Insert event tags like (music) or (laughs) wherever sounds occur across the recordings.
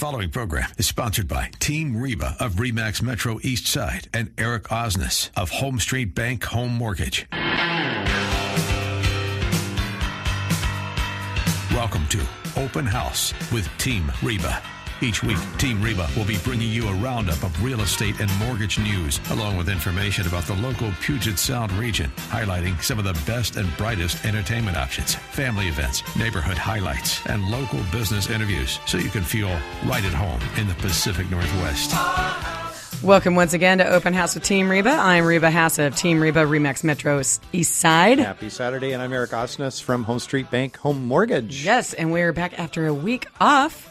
The following program is sponsored by Team Reba of Remax Metro East Side and Eric Osnes of HomeStreet Bank Home Mortgage. Welcome to Open House with Team Reba. Each week, Team Reba will be bringing you a roundup of real estate and mortgage news, along with information about the local Puget Sound region, highlighting some of the best and brightest entertainment options, family events, neighborhood highlights, and local business interviews, so you can feel right at home in the Pacific Northwest. Welcome once again to Open House with Team Reba. I'm Reba Hassa of Team Reba Remax Metro East Side. Happy Saturday, and I'm Eric Osnes from HomeStreet Bank Home Mortgage. Yes, and we're back after a week off,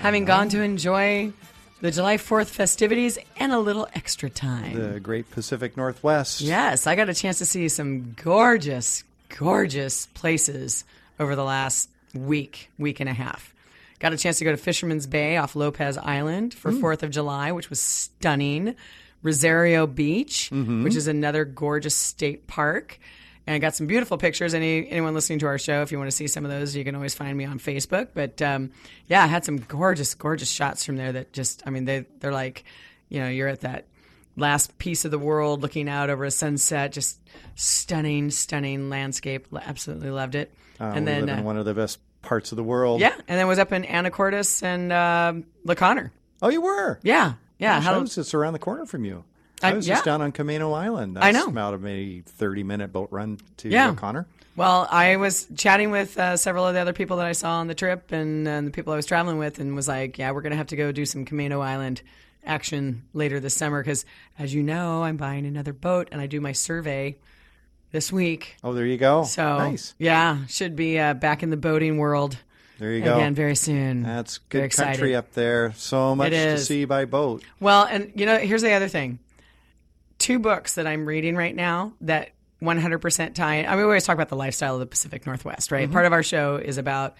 having gone to enjoy the July 4th festivities and a little extra time. The great Pacific Northwest. Yes, I got a chance to see some gorgeous, gorgeous places over the last week, week and a half. Got a chance to go to Fisherman's Bay off Lopez Island for Hmm. 4th of July, which was stunning. Rosario Beach, Mm-hmm. which is another gorgeous state park. And I got some beautiful pictures. Any anyone listening to our show, if you want to see some of those, you can always find me on Facebook. But um, yeah, I had some gorgeous, gorgeous shots from there that just, I mean, they they're like, you know, you're at that last piece of the world looking out over a sunset, just stunning, stunning landscape. Absolutely loved it. Uh, and then uh, one of the best parts of the world. yeah, and then was up in Anacortes and um La Conner. Oh, you were? Yeah, yeah. Gosh, had I was just around the corner from you. I I- was just down on Camino Island. That's I know. About a maybe 30 minute boat run to Yeah. La Conner. Well, I was chatting with uh, several of the other people that I saw on the trip and, and the people I was traveling with, and was like, "Yeah, we're going to have to go do some Camino Island action later this summer because, as you know, I'm buying another boat and I do my survey this week. Oh, there you go. So, nice. yeah, should be uh, back in the boating world There you go. again very soon. That's good country up there. So much to see by boat. Well, and you know, here's the other thing. Two books that I'm reading right now that 100% tie in. I mean, we always talk about the lifestyle of the Pacific Northwest, right? Part of our show is about,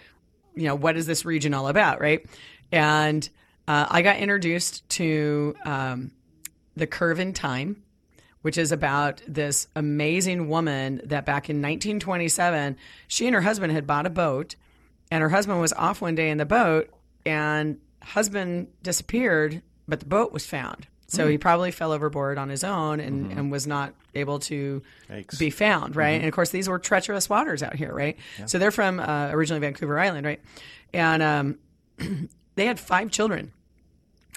you know, what is this region all about, right? And uh, I got introduced to um, The Curve of Time, which is about this amazing woman that back in 1927, she and her husband had bought a boat, and her husband was off one day in the boat, and husband disappeared, but the boat was found. So he probably fell overboard on his own and, and was not able to Yikes. be found, right? And of course, these were treacherous waters out here, right? So they're from uh, originally Vancouver Island, right? And um, (clears throat) they had five children.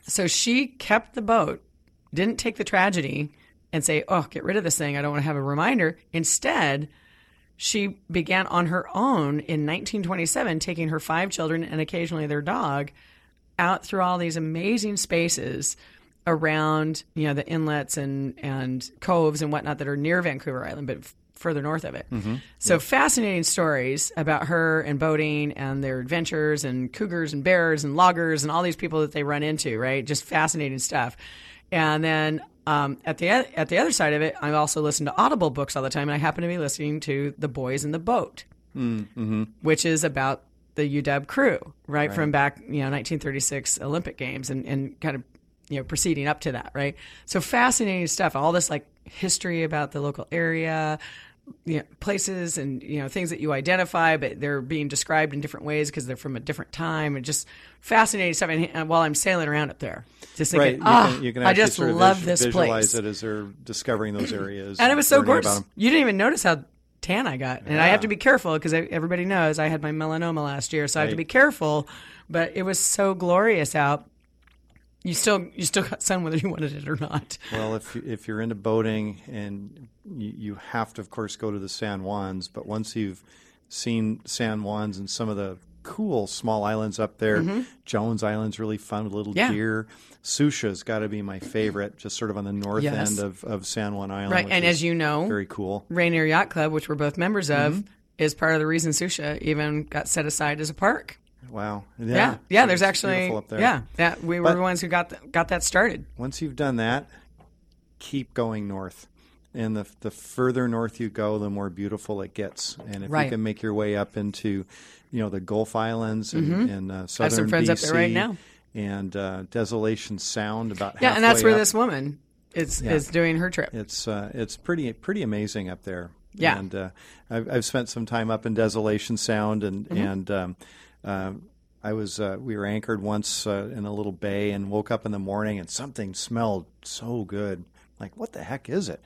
So she kept the boat, didn't take the tragedy and say, oh, get rid of this thing. I don't want to have a reminder. Instead, she began on her own in 1927, taking her five children and occasionally their dog out through all these amazing spaces around, you know, the inlets and, and coves and whatnot that are near Vancouver Island, but f- further north of it. Mm-hmm. So fascinating stories about her and boating and their adventures and cougars and bears and loggers and all these people that they run into, right? Just fascinating stuff. And then um, at the at the other side of it, I also listen to Audible books all the time, and I happen to be listening to The Boys in the Boat, mm, mm-hmm. which is about the UW crew, right, from back you know 1936 Olympic Games, and and kind of you know proceeding up to that, right. So fascinating stuff. All this like history about the local area. You know, places and you know things that you identify, but they're being described in different ways because they're from a different time, and just fascinating stuff. And, and while I'm sailing around up there, just Right. thinking, You ah, can, you can I just sort of love vis- this visualize place. it as they're discovering those areas. (clears throat) And it was so gorgeous. You didn't even notice how tan I got. And I have to be careful because everybody knows I had my melanoma last year, so I have to be careful. But it was so glorious out. You still you still got sun whether you wanted it or not. Well, if you- if you're into boating and you, you have to, of course, go to the San Juans, but once you've seen San Juans and some of the cool small islands up there, Jones Island's really fun with little Mm-hmm. Yeah. deer. Sucia's got to be my favorite, just sort of on the north Yes. end of, of San Juan Island. Right. And as you know, very cool. Rainier Yacht Club, which we're both members of, Mm-hmm. is part of the reason Sucia even got set aside as a park. Wow. Yeah. Yeah, so there's actually there. yeah, yeah, we were But- the ones who got th- got that started. Once you've done that, keep going north. And the the further north you go, the more beautiful it gets. And if Right. you can make your way up into, you know, the Gulf Islands and, and uh, Mm-hmm. I have southern some friends BC up there right now. and uh, Desolation Sound, about Yeah, and that's where up, this woman is Yeah. is doing her trip. It's uh, it's pretty pretty amazing up there. Yeah. and uh, I've, I've spent some time up in Desolation Sound, and Mm-hmm. and um, uh, I was uh, we were anchored once uh, in a little bay and woke up in the morning and something smelled so good. Like what the heck is it?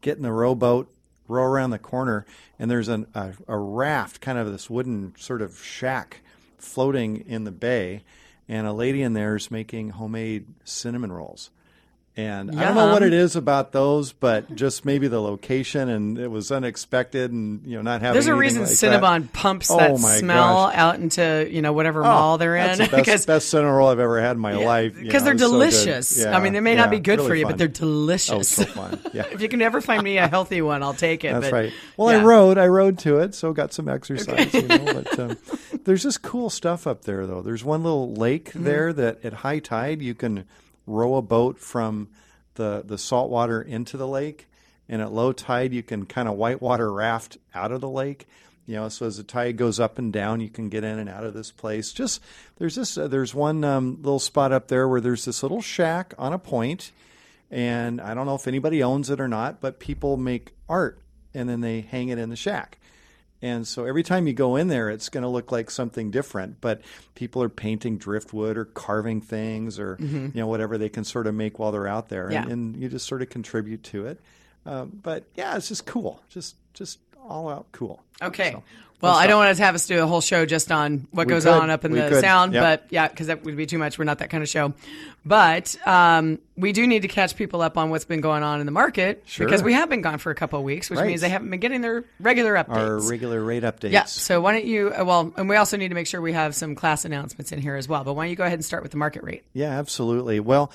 Get in the rowboat, row around the corner, and there's an, a, a raft, kind of this wooden sort of shack floating in the bay, and a lady in there is making homemade cinnamon rolls. And I don't know what it is about those, but just maybe the location and it was unexpected and you know not having. There's a reason like that. Cinnabon pumps Oh that smell gosh. out into you know whatever Oh, mall they're that's in the best, because best cinnamon roll I've ever had in my life. because they're it's so delicious. Yeah, I mean, they may not be good really for you, fun. but they're delicious. Oh, so fun. (laughs) Yeah. if you can ever find me a healthy one, I'll take it. That's but, right. Well, yeah. I rode. I rode to it, so got some exercise. You know, but um, there's just cool stuff up there, though. There's one little lake Mm-hmm. there that at high tide you can row a boat from the the salt water into the lake, and at low tide you can kind of whitewater raft out of the lake. You know, so as the tide goes up and down, you can get in and out of this place. Just there's this uh, there's one um, little spot up there where there's this little shack on a point, and I don't know if anybody owns it or not, but people make art and then they hang it in the shack. And so every time you go in there, it's going to look like something different. But people are painting driftwood or carving things or you know whatever they can sort of make while they're out there, Mm-hmm. Yeah. and, and you just sort of contribute to it. Um, but yeah, it's just cool, just just all out cool. Okay. So, well, I don't want to have us do a whole show just on what We goes could. on up in We the could. sound, Yep. but yeah, because that would be too much. We're not that kind of show. But um, we do need to catch people up on what's been going on in the market Sure. because we have been gone for a couple of weeks, which Right. means they haven't been getting their regular updates. Our regular rate updates. yeah. So why don't you? uh, Well, and we also need to make sure we have some class announcements in here as well. But why don't you go ahead and start with the market rate? Yeah, absolutely. Well,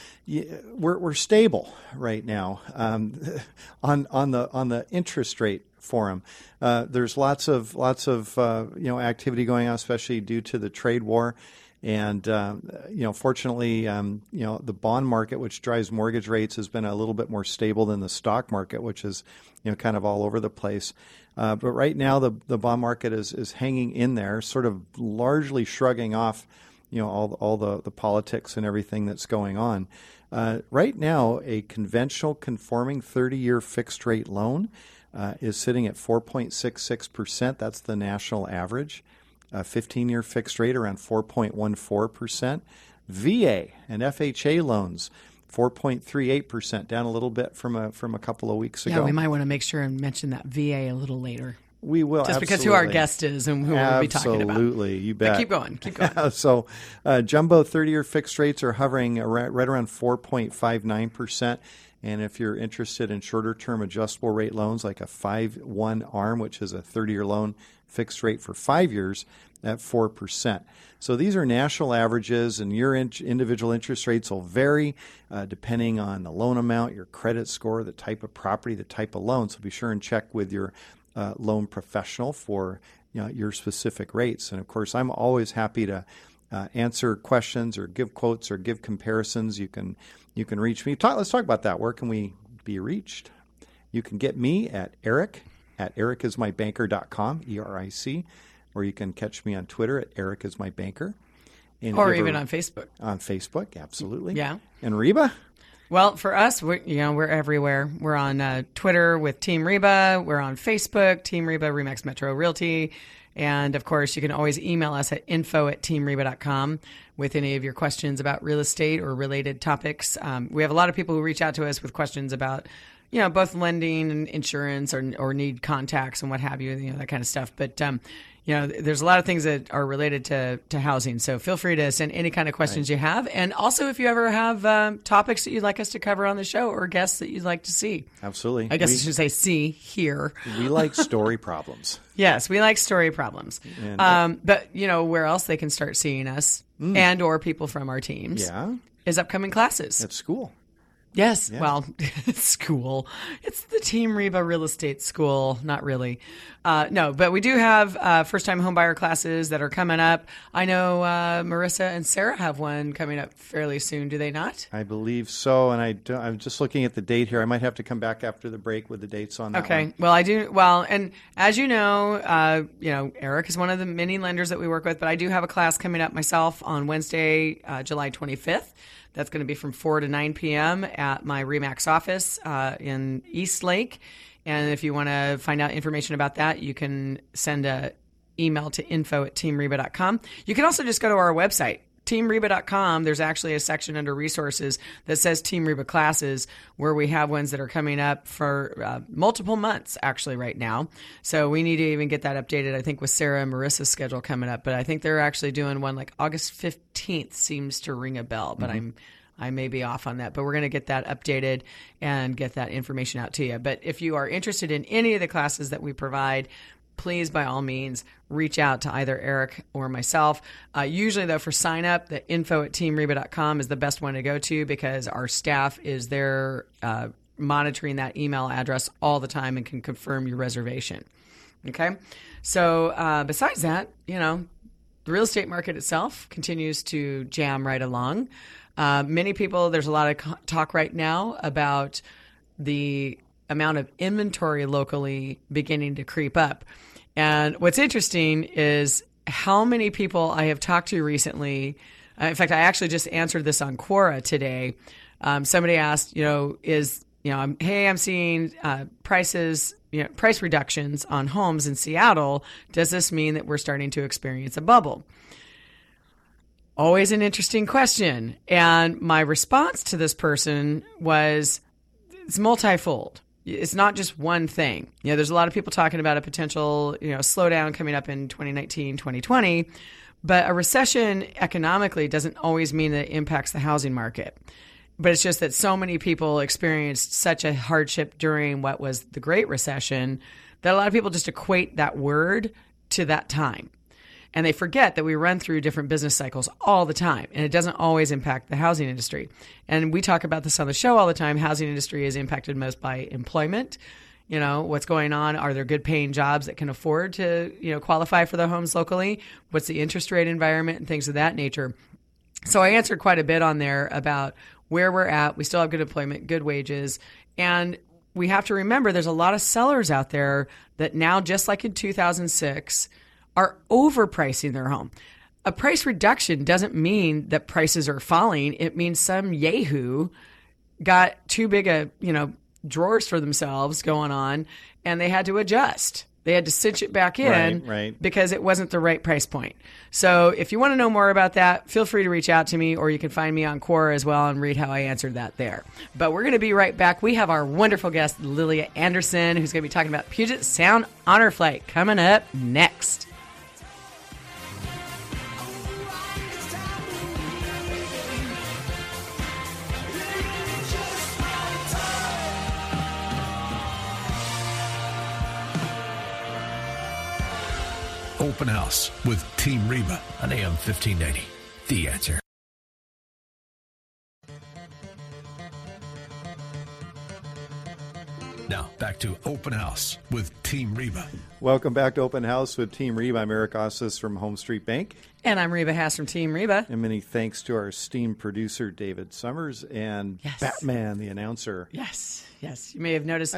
we're we're stable right now um, (laughs) on on the on the interest rate forum. Uh, there's lots of lots of uh, you know activity going on, especially due to the trade war. And um, you know, fortunately, um, you know the bond market, which drives mortgage rates, has been a little bit more stable than the stock market, which is you know kind of all over the place. Uh, but right now, the the bond market is is hanging in there, sort of largely shrugging off you know all all the the politics and everything that's going on. Uh, right now, a conventional conforming 30-year fixed rate loan uh, is sitting at 4.66 percent. That's the national average. A 15-year fixed rate around 4.14 percent. VA and FHA loans. 4.38 percent, down a little bit from a from a couple of weeks ago. Yeah, we might want to make sure and mention that VA a little later, We will just because who our guest is and who we'll be talking about. Absolutely, you bet. keep going, keep (laughs) going. so, uh, jumbo 30 year fixed rates are hovering ar- right around 4.59%. And if you're interested in shorter term adjustable rate loans like a 5 1 ARM, which is a 30 year loan fixed rate for five years, at 4%. So these are national averages, and your in- individual interest rates will vary uh, depending on the loan amount, your credit score, the type of property, the type of loan. So be sure and check with your uh, loan professional for you know, your specific rates. And of course, I'm always happy to uh, answer questions or give quotes or give comparisons. You can you can reach me. Talk, let's talk about that. Where can we be reached? You can get me at Eric at ericismybanker.com, E R I C, or you can catch me on Twitter at Eric is my banker. And or ever- even on Facebook. on Facebook, absolutely. Yeah. And Reba? Well, for us, we're, you know, we're everywhere. We're on uh, Twitter with Team Reba. We're on Facebook, Team Reba, Remax Metro Realty. And of course, you can always email us at info at teamreba.com with any of your questions about real estate or related topics. Um, we have a lot of people who reach out to us with questions about, you know, both lending and insurance or, or need contacts and what have you, you know, that kind of stuff. But, um, you know, there's a lot of things that are related to, to housing. So feel free to send any kind of questions you have. And also, if you ever have um, topics that you'd like us to cover on the show or guests that you'd like to see, Absolutely. I guess we, I should say see here. we like story problems. (laughs) Yes, we like story problems. And- Um, but you know where else they can start seeing us and or people from our teams Yeah. is upcoming classes. At school. Yes. Well, (laughs) school. It's the Team Reba Real Estate School. Not really. Uh, no, but we do have uh, first time homebuyer classes that are coming up. I know uh, Marissa and Sarah have one coming up fairly soon, do they not? I believe so, and I don't, I'm just looking at the date here. I might have to come back after the break with the dates on that. Okay. one. Well, I do. Well, and as you know, uh, you know, Eric is one of the many lenders that we work with, but I do have a class coming up myself on Wednesday, uh, July 25th. That's going to be from 4 to 9 p.m. at my Remax office uh, in East Lake. And if you want to find out information about that, you can send a email to info at teamreba.com. You can also just go to our website, teamreba.com. There's actually a section under resources that says Team Reba classes where we have ones that are coming up for uh, multiple months actually right now. So we need to even get that updated. I think with Sarah and Marissa's schedule coming up, but I think they're actually doing one like August 15th seems to ring a bell, but I'm I may be off on that, but we're going to get that updated and get that information out to you. But if you are interested in any of the classes that we provide, please by all means reach out to either Eric or myself. Uh, usually, though, for sign up, the info at teamreba.com is the best one to go to because our staff is there uh, monitoring that email address all the time and can confirm your reservation. Okay. So, uh, besides that, you know, the real estate market itself continues to jam right along. Uh, many people, there's a lot of talk right now about the amount of inventory locally beginning to creep up. And what's interesting is how many people I have talked to recently. Uh, in fact, I actually just answered this on Quora today. Um, somebody asked, you know, is you know, I'm, hey, I'm seeing uh, prices, you know, price reductions on homes in Seattle. Does this mean that we're starting to experience a bubble? Always an interesting question. And my response to this person was it's multifold. It's not just one thing. You know, there's a lot of people talking about a potential, you know, slowdown coming up in 2019, 2020, but a recession economically doesn't always mean that it impacts the housing market. But it's just that so many people experienced such a hardship during what was the Great Recession that a lot of people just equate that word to that time and they forget that we run through different business cycles all the time and it doesn't always impact the housing industry. And we talk about this on the show all the time. Housing industry is impacted most by employment. You know what's going on? Are there good paying jobs that can afford to you know qualify for the homes locally? What's the interest rate environment? And things of that nature. So i answered quite a bit on there about where we're at. We still have good employment good wages. And we have to remember there's a lot of sellers out there that now just like in 2006 are overpricing their home. A price reduction doesn't mean that prices are falling. It means some yahoo got too big a, you know, drawers for themselves going on and they had to adjust. They had to cinch it back in Right, right. because it wasn't the right price point. So if you want to know more about that, feel free to reach out to me or you can find me on Quora as well and read how I answered that there. But we're going to be right back. We have our wonderful guest, Lilia Anderson, who's going to be talking about Puget Sound Honor Flight coming up next. Open House with Team Reba on AM 1590. The answer. Now, back to Open House with Team Reba. Welcome back to Open House with Team Reba. I'm Eric Osnes from HomeStreet Bank. And I'm Reba Haas from Team Reba. And many thanks to our esteemed producer, David Summers, and Yes. Batman, the announcer. Yes, yes. You may have noticed.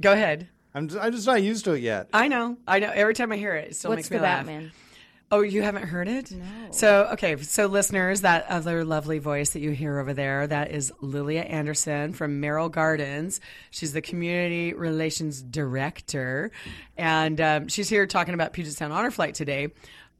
Go ahead. I'm just, I'm just not used to it yet. I know. I know. Every time I hear it, it still What's makes the me laugh. Batman? Oh, you haven't heard it? No. So, okay. So, listeners, that other lovely voice that you hear over there, that is Lilia Anderson from Merrill Gardens. She's the Community Relations Director. And um, she's here talking about Puget Sound Honor Flight today.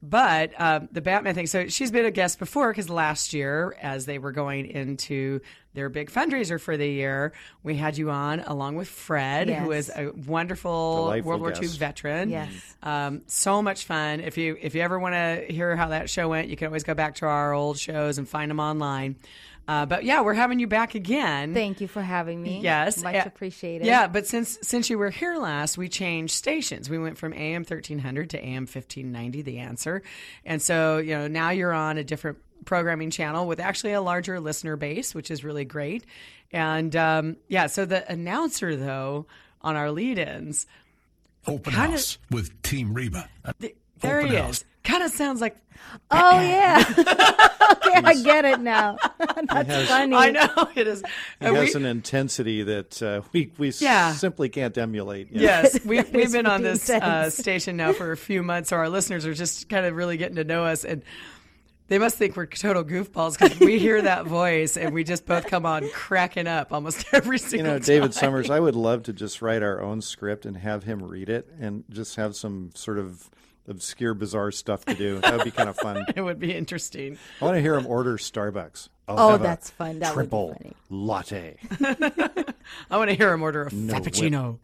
But um, the Batman thing, so she's been a guest before because last year, as they were going into their big fundraiser for the year, we had you on along with Fred, who is a wonderful Delightful World War II veteran. Yes. Um, so much fun. If you if you ever want to hear how that show went, you can always go back to our old shows and find them online. Uh, but yeah, we're having you back again. Thank you for having me. Yes, much uh, appreciated. Yeah, but since since you were here last, we changed stations. We went from AM thirteen hundred to AM fifteen ninety. The answer, and so you know now you're on a different programming channel with actually a larger listener base, which is really great. And um, yeah, so the announcer though on our lead-ins, Open Kinda- House with Team Reba. th- there Open he house. is. Kind of sounds like Oh yeah. (laughs) okay, I get it now. (laughs) That's has- funny. I know it is. It And we- has an intensity that uh, we, we Yeah. simply can't emulate. yet. Yes, (laughs) we, That we've been on this uh, station now for a few months, so our listeners are just kind of really getting to know us, and they must think we're total goofballs because we hear that voice and we just both come on cracking up almost every single time. You single know, time. David Summers, I would love to just write our own script and have him read it and just have some sort of obscure, bizarre stuff to do. That would be kind of fun. (laughs) It would be interesting. I want to hear him order Starbucks. I'll Oh, that's fun. That would be triple funny. latte. (laughs) I want to hear him order a No frappuccino.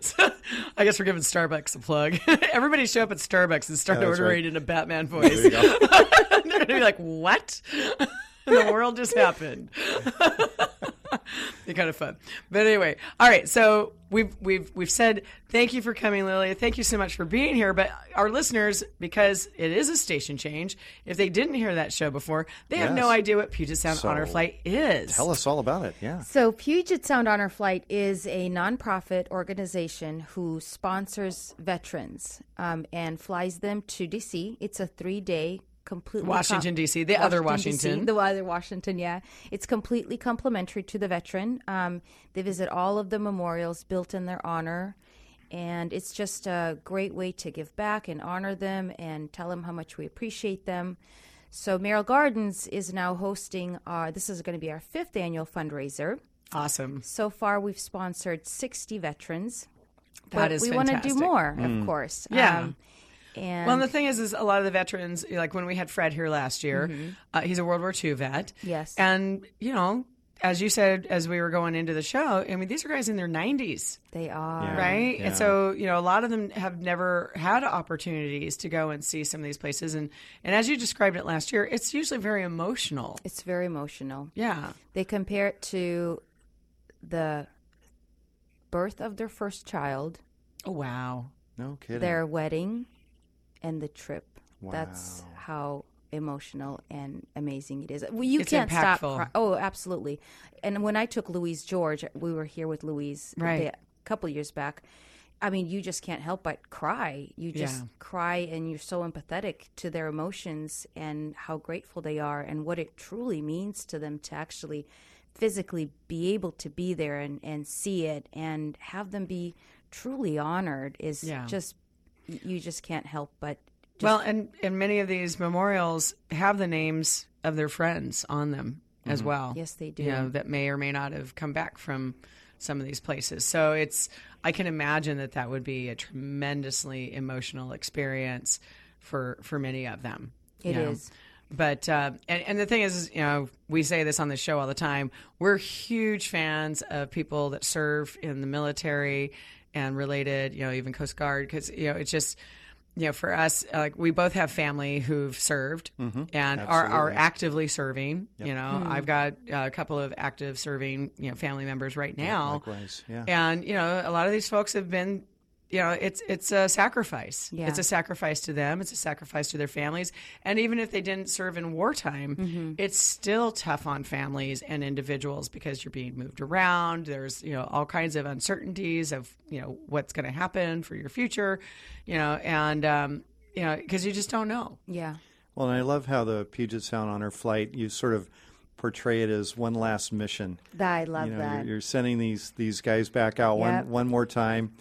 So, (laughs) I guess we're giving Starbucks a plug. Everybody show up at Starbucks and start Yeah, ordering right. in a Batman There voice. you go. They're going to be like, what? the world just happened. (laughs) be kind of fun. But anyway, all right. So we've we've we've said thank you for coming, Lily. Thank you so much for being here. But our listeners, because it is a station change, if they didn't hear that show before, they have no idea what Puget Sound So, Honor Flight is. Tell us all about it. Yeah. So, Puget Sound Honor Flight is a nonprofit organization who sponsors veterans um, and flies them to DC. It's a three day completely Washington, D.C., the other Washington. DC, the other Washington, yeah. It's completely complimentary to the veteran. Um, they visit all of the memorials built in their honor. And it's just a great way to give back and honor them and tell them how much we appreciate them. So, Merrill Gardens is now hosting our, this is going to be our fifth annual fundraiser. Awesome. So far, we've sponsored 60 veterans. That but is we want to do more, of course. Um, Yeah. And Well, and the thing is, is a lot of the veterans, like when we had Fred here last year, uh, he's a World War II vet. Mm-hmm. Yes. And, you know, as you said, as we were going into the show, I mean, these are guys in their 90s. they are. Yeah. right? Yeah. And so, you know, a lot of them have never had opportunities to go and see some of these places. And, and as you described it last year, it's usually very emotional. It's very emotional. Yeah. They compare it to the birth of their first child, Oh, wow. No kidding. their wedding, and the trip. That's how emotional and amazing it is. Well, you It's can't stop. impactful. Cry- oh, absolutely. And when I took Louise George, we were here with Louise Right. a couple years back. I mean, you just can't help but cry. You just Yeah. cry, and you're so empathetic to their emotions and how grateful they are, and what it truly means to them to actually physically be able to be there and, and see it and have them be truly honored is Yeah. just y- you just can't help but just, well, and, and many of these memorials have the names of their friends on them as well. Yes, they do. You know, that may or may not have come back from some of these places. So it's, I can imagine that that would be a tremendously emotional experience for, for many of them. It know. is. But uh, and and the thing is, is, you know, we say this on the show all the time. We're huge fans of people that serve in the military and related, you know, even Coast Guard, because you know, it's just, you know, for us, like we both have family who've served and are, are actively serving. You know, I've got uh, a couple of active serving, you know, family members right now. Likewise. Yeah. And you know, a lot of these folks have been, you know, it's it's a sacrifice. Yeah. It's a sacrifice to them. It's a sacrifice to their families. And even if they didn't serve in wartime, Mm-hmm. it's still tough on families and individuals because you're being moved around. There's you know all kinds of uncertainties of you know what's going to happen for your future, you know, and um, you know because you just don't know. yeah Well, and I love how the Puget Sound Honor Flight you sort of portray it as one last mission. i love you know, that You're, you're sending these these guys back out Yep. one one more time,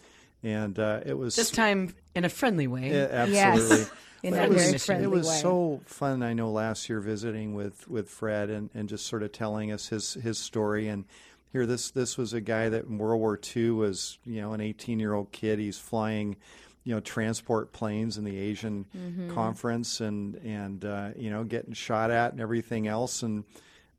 and uh, it was This time in a friendly way. Yeah, absolutely. yes (laughs) in But a it was, very mission. friendly it was way so fun. I know last year visiting with, with Fred and, and just sort of telling us his his story. And here, this this was a guy that in World War II was you know an 18 year old kid. He's flying you know transport planes in the Asian Mm-hmm. conference and and uh, you know getting shot at and everything else. And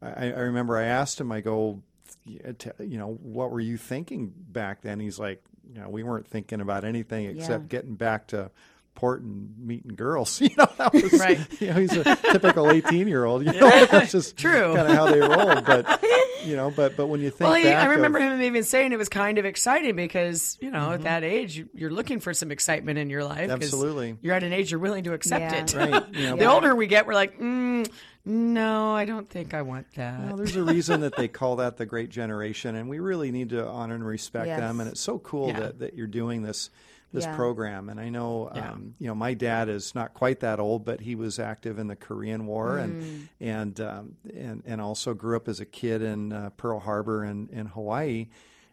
I, I remember I asked him. I go, you know, what were you thinking back then? He's like, you know, we weren't thinking about anything except Yeah. getting back to port and meeting girls. (laughs) You know, that was Right. You know, he's a typical eighteen-year-old. You (laughs) know, (laughs) that's just True. kind of how they roll. But you know, but but when you think Well, he, back, I remember of, him even saying it was kind of exciting because you know Mm-hmm. at that age you- you're looking for some excitement in your life. Absolutely. you're at an age you're willing to accept Yeah. it. right? You know, The older we get, we're like, mm, no, I don't think I want that. Well, there's a reason that they call that the Great Generation, and we really need to honor and respect Yes. them. And it's so cool Yeah. that, that you're doing this this Yeah. program. And I know, Yeah. um, you know, my dad is not quite that old, but he was active in the Korean War, Mm. and and um, and and also grew up as a kid in uh, Pearl Harbor in in Hawaii,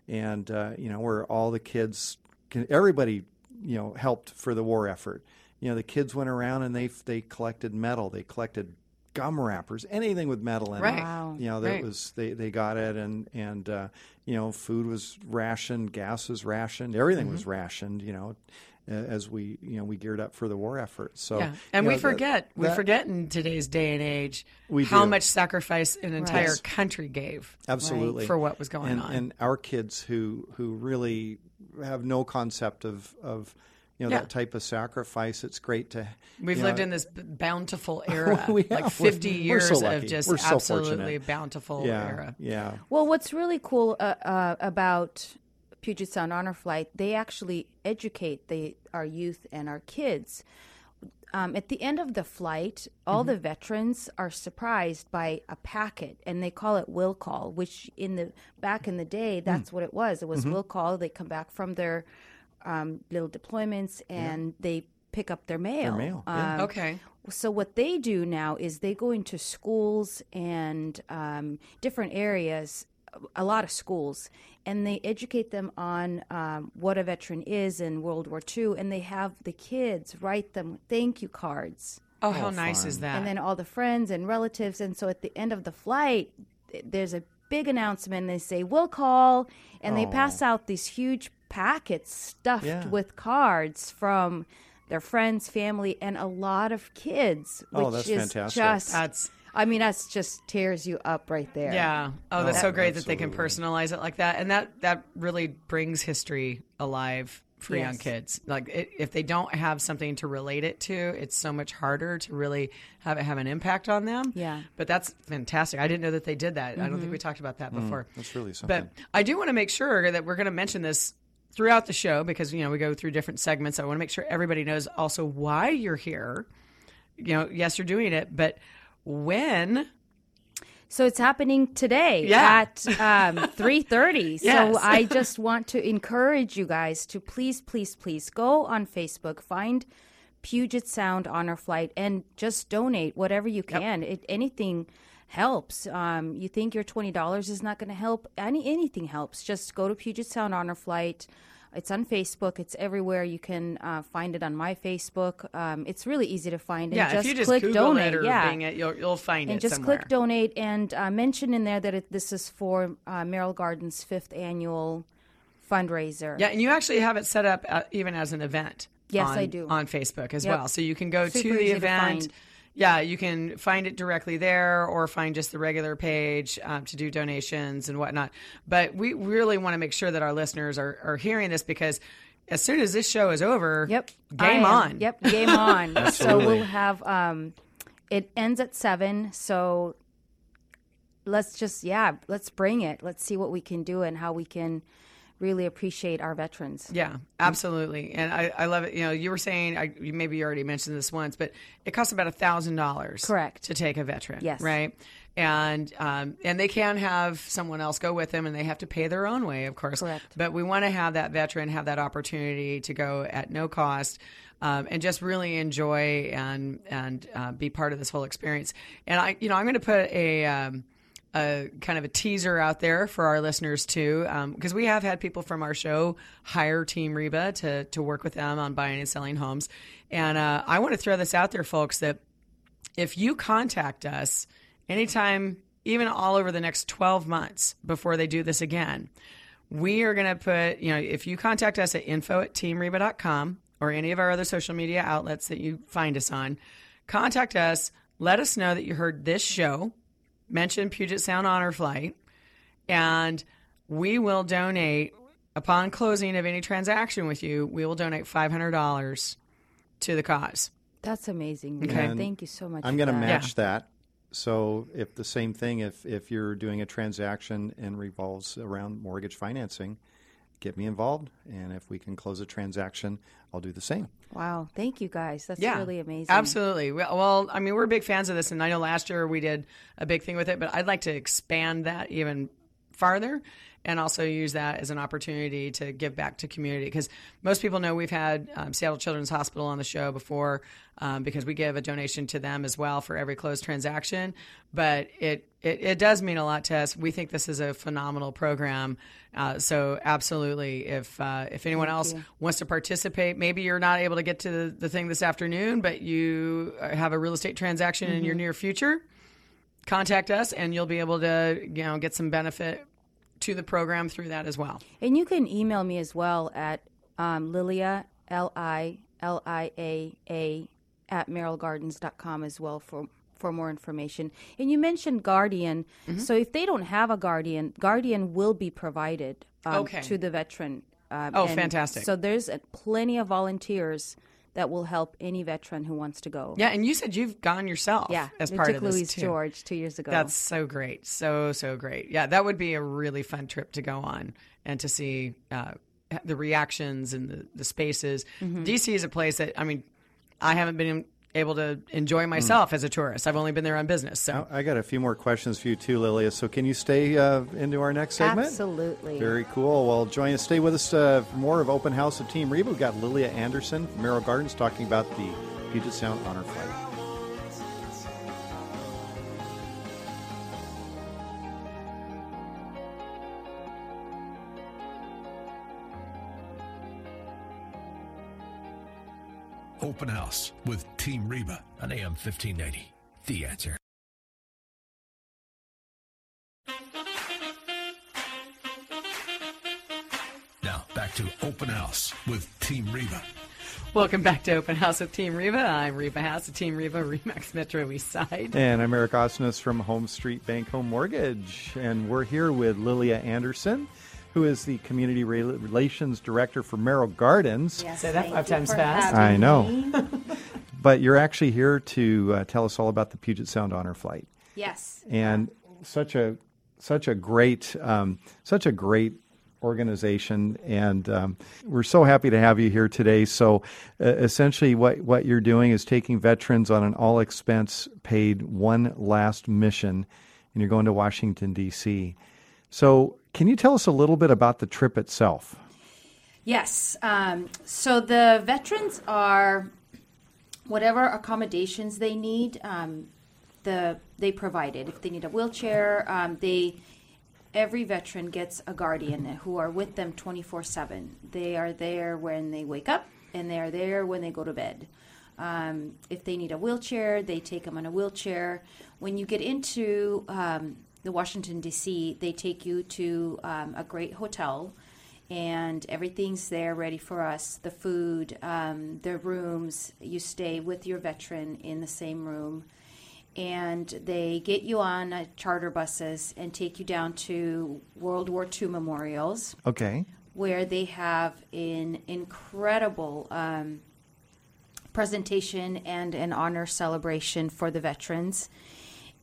and uh, you know, where all the kids, can, everybody, you know, helped for the war effort. You know, the kids went around and they they collected metal, they collected gum wrappers, anything with metal in Right. it. Wow. You know, that Right. was they, they got it, and and uh, you know, food was rationed, gas was rationed, everything was Mm-hmm. rationed. You know, uh, as we you know we geared up for the war effort. So Yeah, and we know, that- forget we that- forget in today's day and age We how do. much sacrifice an entire Yes. country gave absolutely for what was going and, on. and our kids who who really have no concept of of you know Yeah. that type of sacrifice. It's great to We've lived know, in this bountiful (laughs) era, We like 50 We're years so of just so absolutely fortunate. bountiful yeah era. yeah Well, what's really cool uh, uh, about Puget Sound Honor Flight, they actually educate the, our youth and our kids. Um, at the end of the flight, all the veterans are surprised by a packet, and they call it will call. Which in the back in the day, that's what it was. It was will call. They come back from their um, little deployments, and they pick up their mail. mail, yeah. Um, Okay. so what they do now is they go into schools and um, different areas a lot of schools and they educate them on um, what a veteran is in world war ii and they have the kids write them thank you cards Oh, how nice is that? and then all the friends and relatives and so at the end of the flight there's a big announcement they say we'll call and they pass out these huge packets stuffed Yeah. with cards from their friends family and a lot of kids oh, which Oh, that's is fantastic. just That's i mean that's just tears you up right there yeah. Oh, that's Oh, so great that they can personalize it like that, and that that really brings history alive for young kids. Like it, if they don't have something to relate it to, it's so much harder to really have it have an impact on them. Yeah. But that's fantastic. I didn't know that they did that. I don't think mm-hmm. we talked about that mm, before. that's really something. But I do want to make sure that we're going to mention this throughout the show because you know we go through different segments. I want to make sure everybody knows also why you're here. You know, yes, you're doing it, but when So it's happening today Yeah. at um, (laughs) 3.30. Yes. So I just want to encourage you guys to please, please, please go on Facebook, find Puget Sound Honor Flight, and just donate whatever you can. It, anything helps. Um, you think your $20 is not going to help? Any Anything helps. Just go to Puget Sound Honor Flight. It's on Facebook. It's everywhere. You can uh, find it on my Facebook. Um, it's really easy to find. And yeah, just if you just click Google donate. it or yeah Bing it, you'll you'll find and it just somewhere. click donate and uh, mention in there that it, this is for uh, Merrill Gardens fifth annual fundraiser. Yeah, and you actually have it set up uh, even as an event. Yes, on, I do. on Facebook as Yep. well. So you can go Super to the to event. find. Yeah, you can find it directly there, or find just the regular page um, to do donations and whatnot. But we really want to make sure that our listeners are, are hearing this because as soon as this show is over, Yep. Game on. Yep. Game on. (laughs) so we'll have. Um, it ends at seven. So let's just yeah, let's bring it. Let's see what we can do and how we can really appreciate our veterans. Yeah, absolutely, and I, I love it. You know, you were saying I, maybe you already mentioned this once, but it costs about a thousand dollars, Correct. to take a veteran. Yes. right, and um, and they can have someone else go with them, and they have to pay their own way, of course. Correct. But we want to have that veteran have that opportunity to go at no cost. Um, and just really enjoy and and uh, be part of this whole experience. And I, you know, I'm going to put a um, a kind of a teaser out there for our listeners too, because we have had people from our show hire Team Reba to to work with them on buying and selling homes, and uh, I want to throw this out there, folks, that if you contact us anytime, even all over the next 12 months before they do this again, we are going to put, you know, if you contact us at info at teamreba.com or any of our other social media outlets that you find us on, contact us, let us know that you heard this show, mention Puget Sound Honor Flight, and we will donate, upon closing of any transaction with you, we will donate $500 to the cause. That's amazing. Okay. Rita. Thank you so much. I'm going to that. match that. So if the same thing, if if you're doing a transaction and revolves around mortgage financing, get me involved, and if we can close a transaction, I'll do the same. Wow. Thank you guys. That's Yeah, really amazing. Absolutely. Well, well, I mean, we're big fans of this, and I know last year we did a big thing with it, but I'd like to expand that even farther and also use that as an opportunity to give back to community because most people know we've had um, Seattle Children's Hospital on the show before um, because we give a donation to them as well for every closed transaction. But it, it, it does mean a lot to us. We think this is a phenomenal program. Uh, so absolutely, if uh, if anyone Thank else you. wants to participate, maybe you're not able to get to the, the thing this afternoon, but you have a real estate transaction in your near future contact us and you'll be able to you know get some benefit to the program through that as well. And you can email me as well at um, Lilia, L I L I A A, at merrillgardens.com as well for, for more information. And you mentioned Guardian. Mm-hmm. So if they don't have a Guardian, Guardian will be provided um, Okay. to the veteran. Um, Oh, fantastic. So there's uh, plenty of volunteers that will help any veteran who wants to go. Yeah, and you said you've gone yourself Yeah, as part of this Louis too. George two years ago. That's so great. So, so great. Yeah, that would be a really fun trip to go on and to see uh, the reactions and the, the spaces. Mm-hmm. DC is a place that, I mean, I haven't been able to enjoy myself as a tourist. I've only been there on business. So, I got a few more questions for you too, Lilia. So can you stay uh, into our next segment? Absolutely. Very cool. Well, join us. Stay with us uh, for more of Open House of Team Reba. We've got Lilia Anderson from Merrill Gardens talking about the Puget Sound Honor Flight. Open House with Team Reba on AM 1590. The answer. Now, back to Open House with Team Reba. welcome back to Open House with Team Reba. I'm Reba House of Team Reba, (laughs) Remax Metro East Side. And I'm Eric Osnes from HomeStreet Bank Home Mortgage. And we're here with Lilia Anderson, who is the Community Rel- Relations Director for Merrill Gardens. Yes, Say that five times fast. I know. (laughs) But you're actually here to uh, tell us all about the Puget Sound Honor Flight. Yes. and such a such a great um, such a great organization and um, we're so happy to have you here today so uh, essentially what what you're doing is taking veterans on an all expense paid one last mission and you're going to Washington DC so can you tell us a little bit about the trip itself Yes. Um, so the veterans are whatever accommodations they need. Um, the they provided. If they need a wheelchair, um, they every veteran gets a guardian who are with them twenty four seven. They are there when they wake up, and they are there when they go to bed. Um, if they need a wheelchair, they take them on a wheelchair. When you get into um, the Washington D.C., they take you to um, a great hotel and everything's there ready for us the food um, the rooms you stay with your veteran in the same room and they get you on uh, charter buses and take you down to world war ii memorials okay where they have an incredible um, presentation and an honor celebration for the veterans.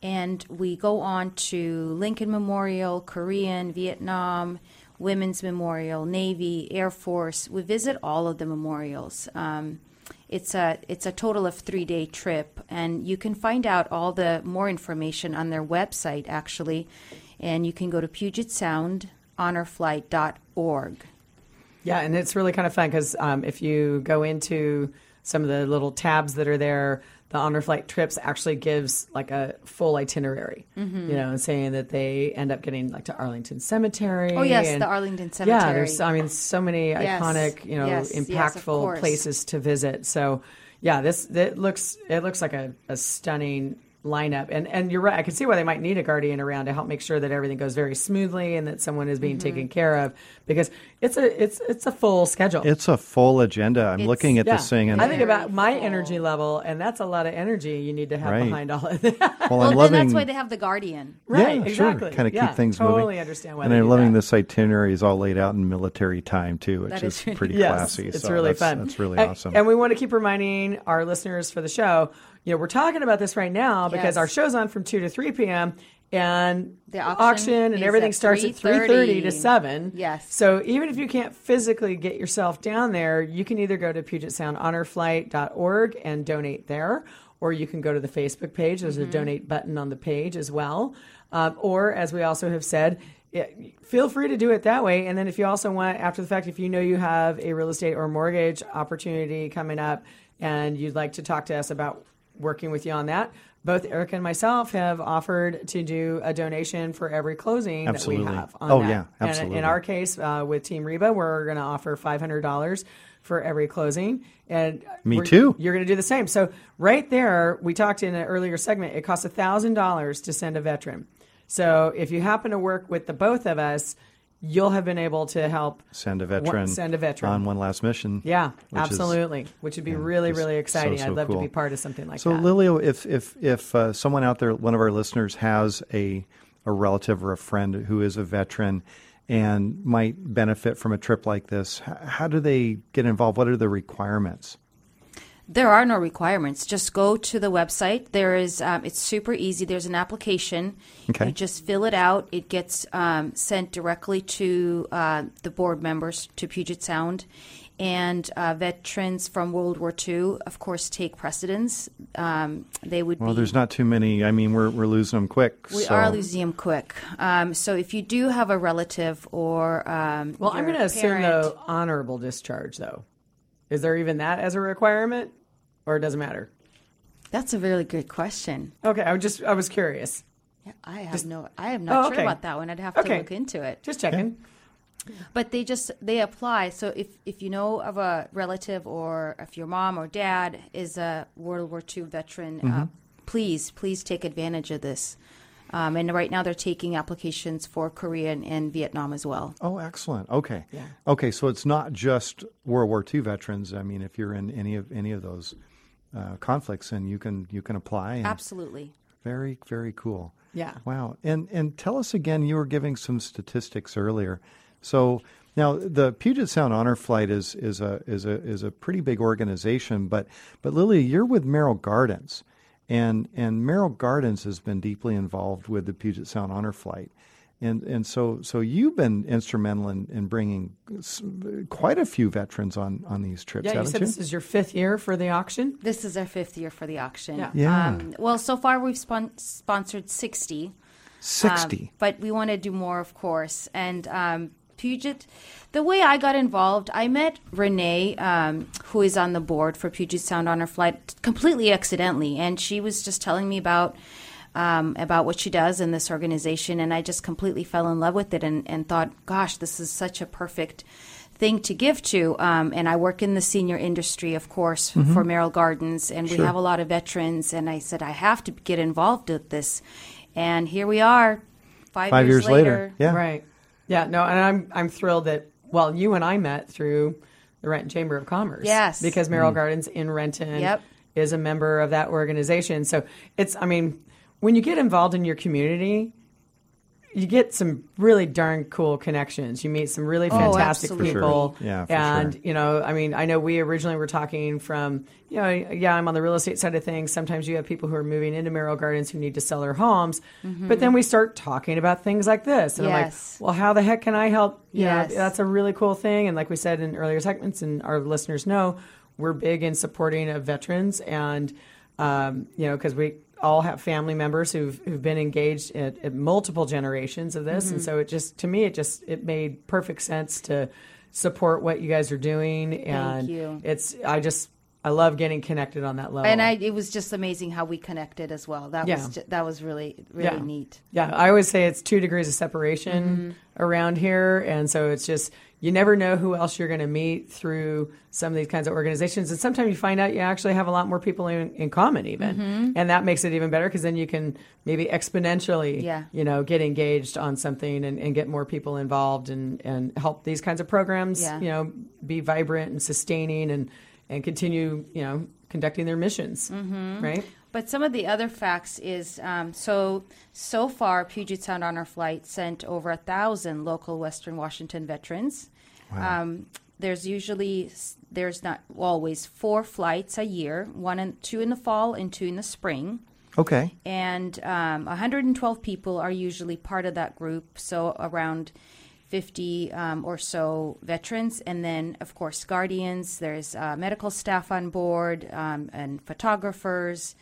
And we go on to Lincoln Memorial, Korean, Vietnam, Women's Memorial, Navy, Air Force. We visit all of the memorials. Um, it's a it's a total of three day trip, and you can find out all the more information on their website actually, and you can go to Puget Sound PugetSoundHonorFlight.org. Yeah, and it's really kind of fun because um, if you go into some of the little tabs that are there, the honor flight trips actually gives like a full itinerary. Mm-hmm. You know, and saying that they end up getting like to Arlington Cemetery. Oh yes, and- the Arlington Cemetery. Yeah, there's I mean so many Yes. iconic, you know, Yes, yes, impactful course. places to visit. So, yeah, this it looks it looks like a, a stunning lineup. And and you're right. I can see why they might need a guardian around to help make sure that everything goes very smoothly and that someone is being Mm-hmm. taken care of because it's a it's it's a full schedule. it's a full agenda i'm It's- looking at yeah. this thing and I think about my full. energy level, and that's a lot of energy you need to have Right. behind all of (laughs) that. well, well, i'm then loving that's why they have the guardian. right? yeah, exactly. Sure. Kind of Yeah, keep things totally moving. understand why and they I'm do loving that. this itinerary is all laid out in military time too, which That is is pretty Yes, classy. it's so really that's, fun. That's really And- awesome. And we want to keep reminding our listeners for the show, you know, we're talking about this right now because Yes. our show's on from 2 to 3 p.m. and The auction and everything at starts at 3:30. 3.30 to 7. Yes. So even if you can't physically get yourself down there, you can either go to PugetSoundHonorFlight.org and donate there, or you can go to the Facebook page. There's Mm-hmm. a donate button on the page as well. Um, or, as we also have said, yeah, feel free to do it that way. And then if you also want, after the fact, if you know you have a real estate or mortgage opportunity coming up and you'd like to talk to us about working with you on that, both Eric and myself have offered to do a donation for every closing Absolutely. that we have. On Oh, that. yeah, And absolutely. in our case, uh, with Team Reba, we're going to offer five hundred dollars for every closing. And Me too. You're going to do the same. So right there, we talked in an earlier segment. It costs thousand dollars to send a veteran. So if you happen to work with the both of us, you'll have been able to help Send a One- veteran. send a veteran. on one last mission. Yeah, which is- absolutely. Which would be really, really exciting. so I'd love cool. to be part of something like So, that. So, Lilia, if if if uh, someone out there, one of our listeners, has a a relative or a friend who is a veteran and might benefit from a trip like this, how do they get involved? What are the requirements? There are no requirements. Just go to the website. There is. Um, it's super easy. There's an application. Okay. You just fill it out. It gets um, sent directly to uh, the board members to Puget Sound, and uh, veterans from World War II, of course, take precedence. Um, they would Well, be. there's not too many. I mean, we're we're losing them quick. we so- are losing them quick. Um, so if you do have a relative or um, well, I'm going to assume parent- though honorable discharge though. Is there even that as a requirement, or it doesn't matter? That's a really good question. Okay, I was just I was curious. Yeah, I have no. I am not Oh, sure okay. about that one. I'd have to Okay. look into it. Just checking. But they just they apply. So if if you know of a relative or if your mom or dad is a World War II veteran, uh, please please take advantage of this. Um, and right now they're taking applications for Korea and, and Vietnam as well. Oh, excellent. Okay. Yeah. Okay, so it's not just World War II veterans. I mean, if you're in any of any of those uh, conflicts, and you can you can apply. And Absolutely. Very very cool. Yeah. Wow. And and tell us again. You were giving some statistics earlier. So now the Puget Sound Honor Flight is is a is a is a pretty big organization. But but Lily, you're with Merrill Gardens, and and Merrill Gardens has been deeply involved with the Puget Sound Honor Flight. And and so so you've been instrumental in, in bringing quite a few veterans on, on these trips, Yeah, you haven't said you? this is your fifth year for the auction. This is our fifth year for the auction. Yeah. Yeah. Um, well, so far we've spon- sponsored 60. Um, Sixty. but we want to do more, of course. And um, Puget, the way I got involved, I met Renee, um, who is on the board for Puget Sound Honor Flight, completely accidentally, and she was just telling me about. Um, about what she does in this organization, and I just completely fell in love with it and, and thought, gosh, this is such a perfect thing to give to. Um, and I work in the senior industry, of course, for Merrill Gardens, and we have a lot of veterans. And I said, I have to get involved with this. And here we are, five, Five years, years later. Yeah. Right. Yeah. No, and I'm I'm thrilled that well, you and I met through the Renton Chamber of Commerce. Yes. Because Merrill mm. Gardens in Renton Yep. is a member of that organization. So it's I mean, when you get involved in your community, you get some really darn cool connections. You meet some really fantastic absolutely. For people. sure. Yeah, and sure. you know, I mean, I know we originally were talking from, you know, yeah, I'm on the real estate side of things. Sometimes you have people who are moving into Merrill Gardens who need to sell their homes, but then we start talking about things like this, and Yes. I'm like, well, how the heck can I help? You Yes. know, that's a really cool thing. And like we said in earlier segments, and our listeners know, we're big in supporting of veterans, and um, you know, because we all have family members who've who've been engaged at, at multiple generations of this, Mm-hmm. and so it just to me it just it made perfect sense to support what you guys are doing, and you. it's I just I love getting connected on that level. And I, it was just amazing how we connected as well. That Yeah. was that was really really Yeah. neat. Yeah, I always say it's two degrees of separation Mm-hmm. around here, and so it's just you never know who else you're going to meet through some of these kinds of organizations, and sometimes you find out you actually have a lot more people in, in common, even, Mm-hmm. and that makes it even better because then you can maybe exponentially, Yeah. you know, get engaged on something and, and get more people involved and and help these kinds of programs, Yeah. you know, be vibrant and sustaining and and continue, you know, conducting their missions, Mm-hmm. right? But some of the other facts is um, so so far Puget Sound Honor Flight sent over a thousand local Western Washington veterans. Um, there's usually there's not always four flights a year, one and two in the fall and two in the spring. Okay. and um, 112 people are usually part of that group. So around 50 um, or so veterans, and then of course guardians. There's uh, medical staff on board um, and photographers,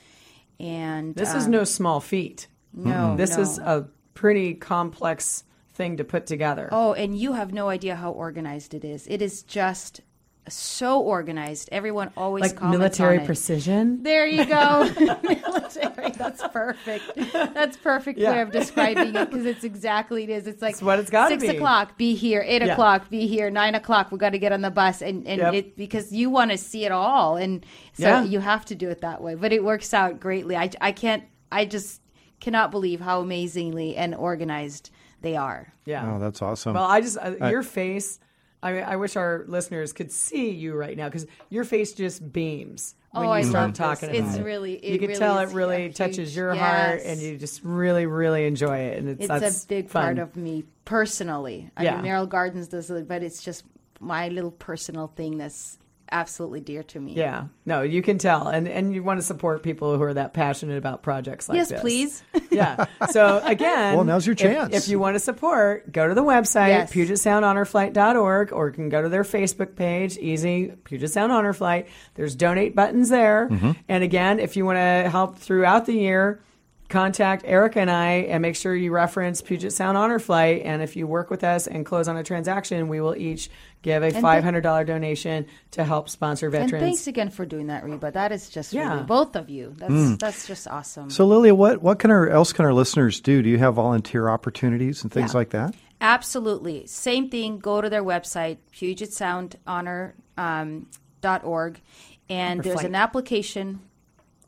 and This is um, no small feat. no, This no. is a pretty complex thing to put together. Oh, and you have no idea how organized it is. It is just so organized. Everyone always like comments military on it. precision. There you go. (laughs) Military. That's perfect. That's perfect Yeah. way of describing it because it's exactly it is. It's like It's what it's gotta six be. o'clock, be here. Eight Yeah. o'clock, be here. Nine o'clock, we got to get on the bus, and and Yep. it because you want to see it all, and so Yeah. you have to do it that way. But it works out greatly. I I can't. I just cannot believe how amazingly and organized they are. Yeah. Oh, that's awesome. Well, I just uh, your face. I I wish our listeners could see you right now because your face just beams oh, when Oh, you I start love this. talking about It's it. really- you can really tell it really a touches huge- your heart, and you just really, really enjoy it. And it's, It's a big fun. part of me personally. I Yeah. mean, Merrill Gardens does it, but it's just my little personal thing that's absolutely dear to me. Yeah, no, you can tell, and and you want to support people who are that passionate about projects like Yes, this. please. (laughs) Yeah. So again, Well, now's your if- chance. If, you want to support, go to the website Yes. PugetSoundHonorFlight.org, or you can go to their Facebook page. Easy, Puget Sound Honor Flight. There's donate buttons there. Mm-hmm. And again, if you want to help throughout the year. Contact Erica and I and make sure you reference Puget Sound Honor Flight. And if you work with us and close on a transaction, we will each give a $500 donation to help sponsor veterans. And veterans. thanks again for doing that, Reba. That is just Yeah. really both of you. That's that's just awesome. so, Lilia, what what can our else can our listeners do? Do you have volunteer opportunities and things Yeah. like that? Absolutely. Same thing. Go to their website, PugetSoundHonor um, dot org, and there's Flight. an application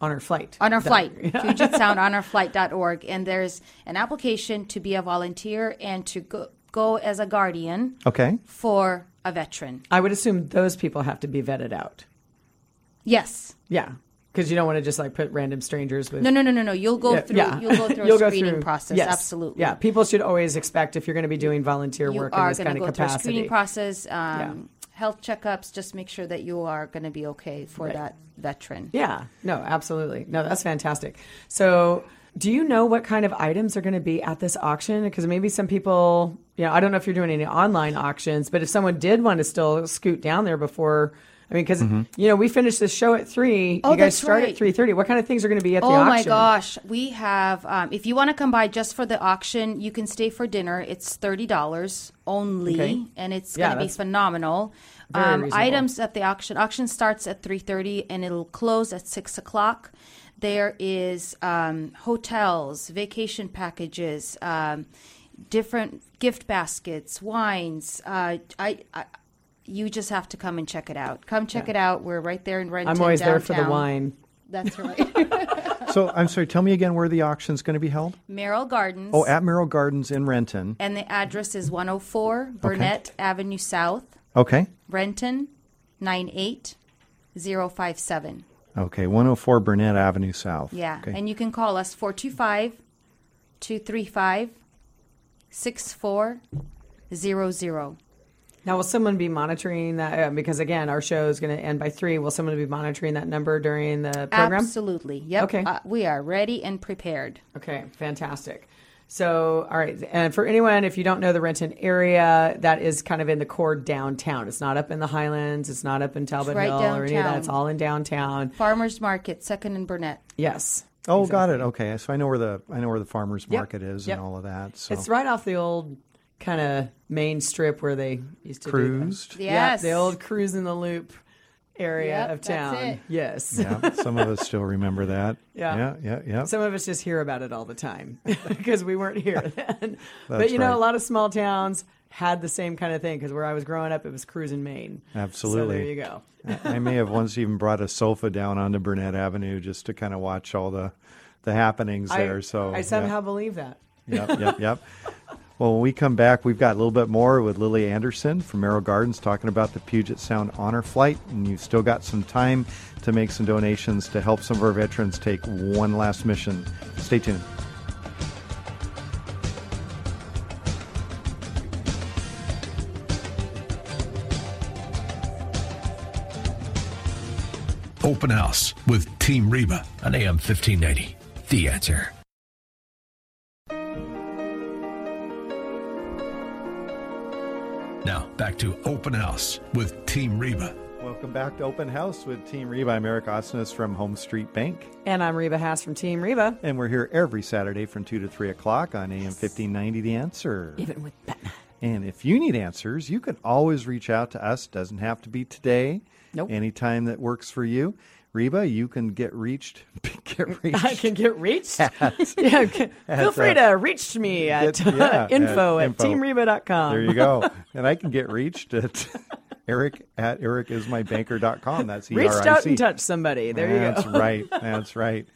Honor Flight. on our Dot- flight, (laughs) PugetSoundHonorFlight.org, and there's an application to be a volunteer and to go, go as a guardian Okay. for a veteran. I would assume those people have to be vetted out. Yes. Yeah, because you don't want to just like put random strangers with. No, no, no, no, no. You'll go through. yeah. You'll go through (laughs) You'll a screening through- process. yes. Absolutely. Yeah, people should always expect if you're going to be doing volunteer You work in are this going kind to of go through a capacity. screening process. Um, Yeah. Health checkups. Just make sure that you are going to be okay for Right. that veteran. Yeah, no, absolutely. No, that's fantastic. So, do you know what kind of items are going to be at this auction? Because maybe some people, you know, I don't know if you're doing any online auctions, but if someone did want to still scoot down there before. I mean, because you know we finished this show at three. Oh, you guys that's start right. at three thirty. What kind of things are going to be at the auction? Oh my gosh, we have. Um, if you want to come by just for the auction, you can stay for dinner. It's thirty dollars only, Okay. and it's Yeah, going to be phenomenal. very Um, items at the auction. Auction starts at three thirty, and it'll close at six o'clock. There is um, hotels, vacation packages, um, different gift baskets, wines. Uh, I, I, you just have to come and check it out. Come check it out. We're right there in Renton. I'm always there for the wine. That's (laughs) right. (laughs) So, I'm sorry. Tell me again where the auction's going to be held. Merrill Gardens. Oh, at Merrill Gardens in Renton. And the address is 104 Burnett Avenue South, Okay. Renton 98057. Okay. 104 Burnett Avenue South. Yeah. Okay. And you can call us 425 235 6400. Now, will someone be monitoring that? Uh, because again, our show is going to end by three. Will someone be monitoring that number during the program? Absolutely. Yep. Okay. Uh, we are ready and prepared. Okay, fantastic. So, all right, and for anyone if you don't know the Renton area, that is kind of in the core downtown. It's not up in the Highlands. It's not up in Talbot right Hill or any of that. It's all in downtown. Farmers Market, Second and Burnett. Yes. Oh, got it. Okay. So I know where the I know where the farmers Yep. market is Yep. and all of that. So It's right off the old kind of main strip where they used to cruised. do Yes. yeah, the old cruise in the loop area Yep, of that's town. it. Yes. yeah, some of us still remember that. (laughs) Yeah. yeah, yeah, yeah. Some of us just hear about it all the time (laughs) because we weren't here (laughs) then. but That's you know, right. a lot of small towns had the same kind of thing because where I was growing up, it was cruising Main. Absolutely. So there you go. I I may have once even brought a sofa down onto Burnett Avenue just to kind of watch all the the happenings there. I, so I somehow believe that. yep, yep, yep. Well, when we come back, we've got a little bit more with Lily Anderson from Merrill Gardens talking about the Puget Sound Honor Flight. And you've still got some time to make some donations to help some of our veterans take one last mission. Stay tuned. Open House with Team Reba on AM 1590. The answer. Now, back to Open House with Team Reba Welcome back to Open House with Team Reba. I'm Eric Osnes from HomeStreet Bank. And I'm Reba Haas from Team Reba. And we're here every Saturday from 2 to 3 o'clock on AM 1590 The Answer. Even with Batman. And if you need answers, you can always reach out to us. Doesn't have to be today. Nope. Anytime that works for you. Reba, you can get reached. (laughs) Get (laughs) reached. I can get reached. (laughs) yeah, can- feel free uh, to reach me at get- yeah, at info at, info. teamreba.com. There you go. and I can get reached at Eric at ericismybanker.com. That's E R Reached out and touched somebody. There you go. That's right. That's right.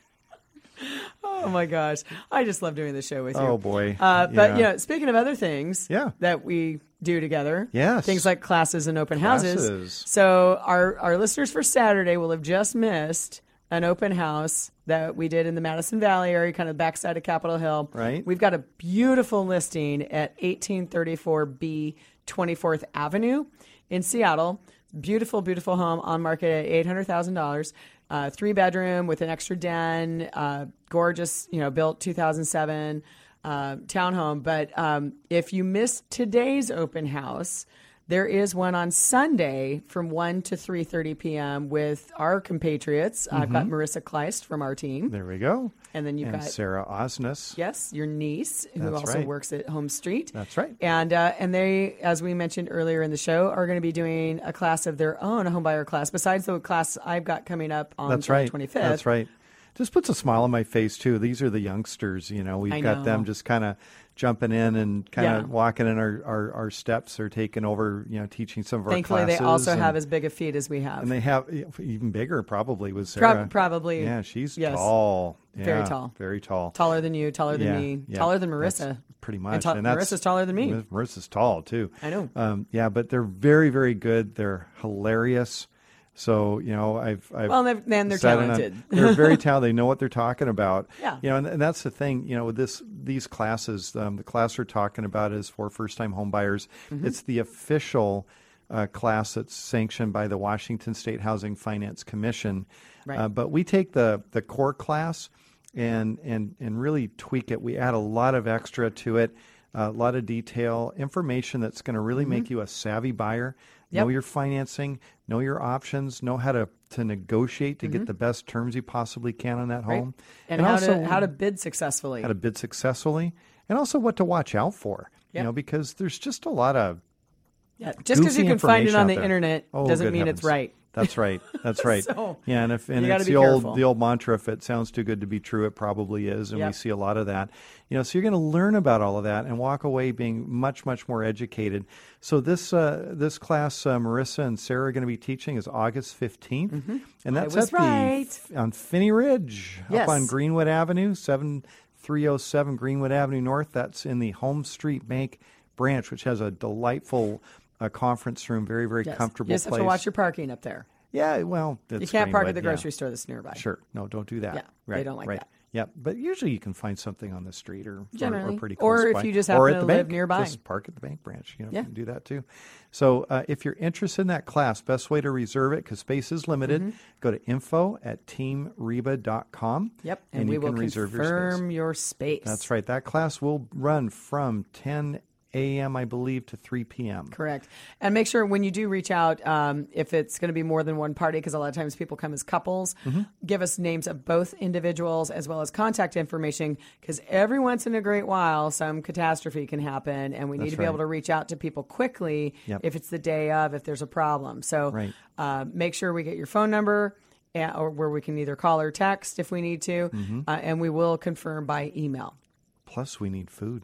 Oh my gosh, I just love doing the show with you. Oh, boy. Uh, but Yeah. you know, speaking of other things, Yeah. that we do together, Yes. things like classes and open houses. So our our listeners for Saturday will have just missed an open house that we did in the Madison Valley area, kind of backside of Capitol Hill. Right. We've got a beautiful listing at 1834B 24th Avenue in Seattle. Beautiful, beautiful home on market at eight hundred thousand dollars. Uh, three bedroom with an extra den. Uh, gorgeous, you know, built two thousand seven uh, townhome. But um, if you missed today's open house, there is one on Sunday from 1 to 3:30 p.m. with our compatriots. I've got Marissa Kleist from our team, There we go. and then you've and got Sarah Osnes. yes, your niece who That's also right. works at HomeStreet. That's right. And uh, and they, as we mentioned earlier in the show, are going to be doing a class of their own, a homebuyer class, besides the class I've got coming up on That's right. 25th. That's right. Just puts a smile on my face too. These are the youngsters. You know, we've I got them just kind of jumping in and kind of Yeah. walking in our, our, our steps or taking over. You know, teaching some of our Thankfully, classes. they also and, have as big a feet as we have. and they have even bigger probably with Sarah. probably. Yeah, she's Yes. tall. Very tall. Very tall. taller than you, taller than Yeah, me, yeah, taller than that's Marissa. Pretty And much. ta- that's, Marissa's taller than me. Marissa's tall too. I know. Um, yeah, but they're very, very good. They're hilarious. So you know, I've, I've Well, and they've- and they're in on- talented. (laughs) they're very (laughs) talented. They know what they're talking about. Yeah. You know, and, and that's the thing. You know, with this these classes, um, the class we're talking about is for first time home buyers. Mm-hmm. It's the official uh, class that's sanctioned by the Washington State Housing Finance Commission. Right. Uh, but we take the the core class and and and really tweak it. We add a lot of extra to it, a lot of detail, information that's going to really make you a savvy buyer. Mm-hmm. Yep. Know your financing, know your options, know how to to negotiate to get the best terms you possibly can on that Mm-hmm. Right. home, And, how also to how to bid successfully. how to bid successfully, and also what to watch out for. Yep. You know, because there's just a lot of yeah. Just because you can find it on the there. internet Oh, doesn't mean heavens. it's right. That's right. That's (laughs) right. So, yeah, and if and it's the careful. old the old mantra, if it sounds too good to be true, it probably is, and we see a lot of that. You know, so you're going to learn about all of that and walk away being much much more educated. So this uh, this class, uh, Marissa and Sarah are going to be teaching is August 15th, and that's at right. the on Phinney Ridge Yes. up on Greenwood Avenue, seven three zero seven Greenwood Avenue North. That's in the HomeStreet Bank branch, which has a delightful. Uh conference room, very, very Yes. comfortable You just have to watch your parking up there. Yeah, well, You can't park at the yeah. grocery store that's nearby. Sure, no, don't do that. Yeah, they right, don't like right. that. Yeah, but usually you can find something on the street or or- Generally. or, pretty Or if by. you just or happen at to the live bank, nearby. just park at the bank branch. You know, Yeah. you can do that too. So uh, if you're interested in that class, best way to reserve it because space is limited. Go to info at teamreba.com. Yep. And, and, we you can will reserve your space. confirm your space. That's right. That class will run from 10 a.m. I believe to 3 p.m. Correct. And make sure when you do reach out, um, if it's going to be more than one party, because a lot of times people come as couples, Mm-hmm. give us names of both individuals as well as contact information, because every once in a great while, some catastrophe can happen, and we need That's to be right. able to reach out to people quickly Yep. if it's the day of, if there's a problem. So Right. uh, make sure we get your phone number. uh, Or where we can either call or text if we need to, Mm-hmm. uh, and we will confirm by email. Plus, we need food.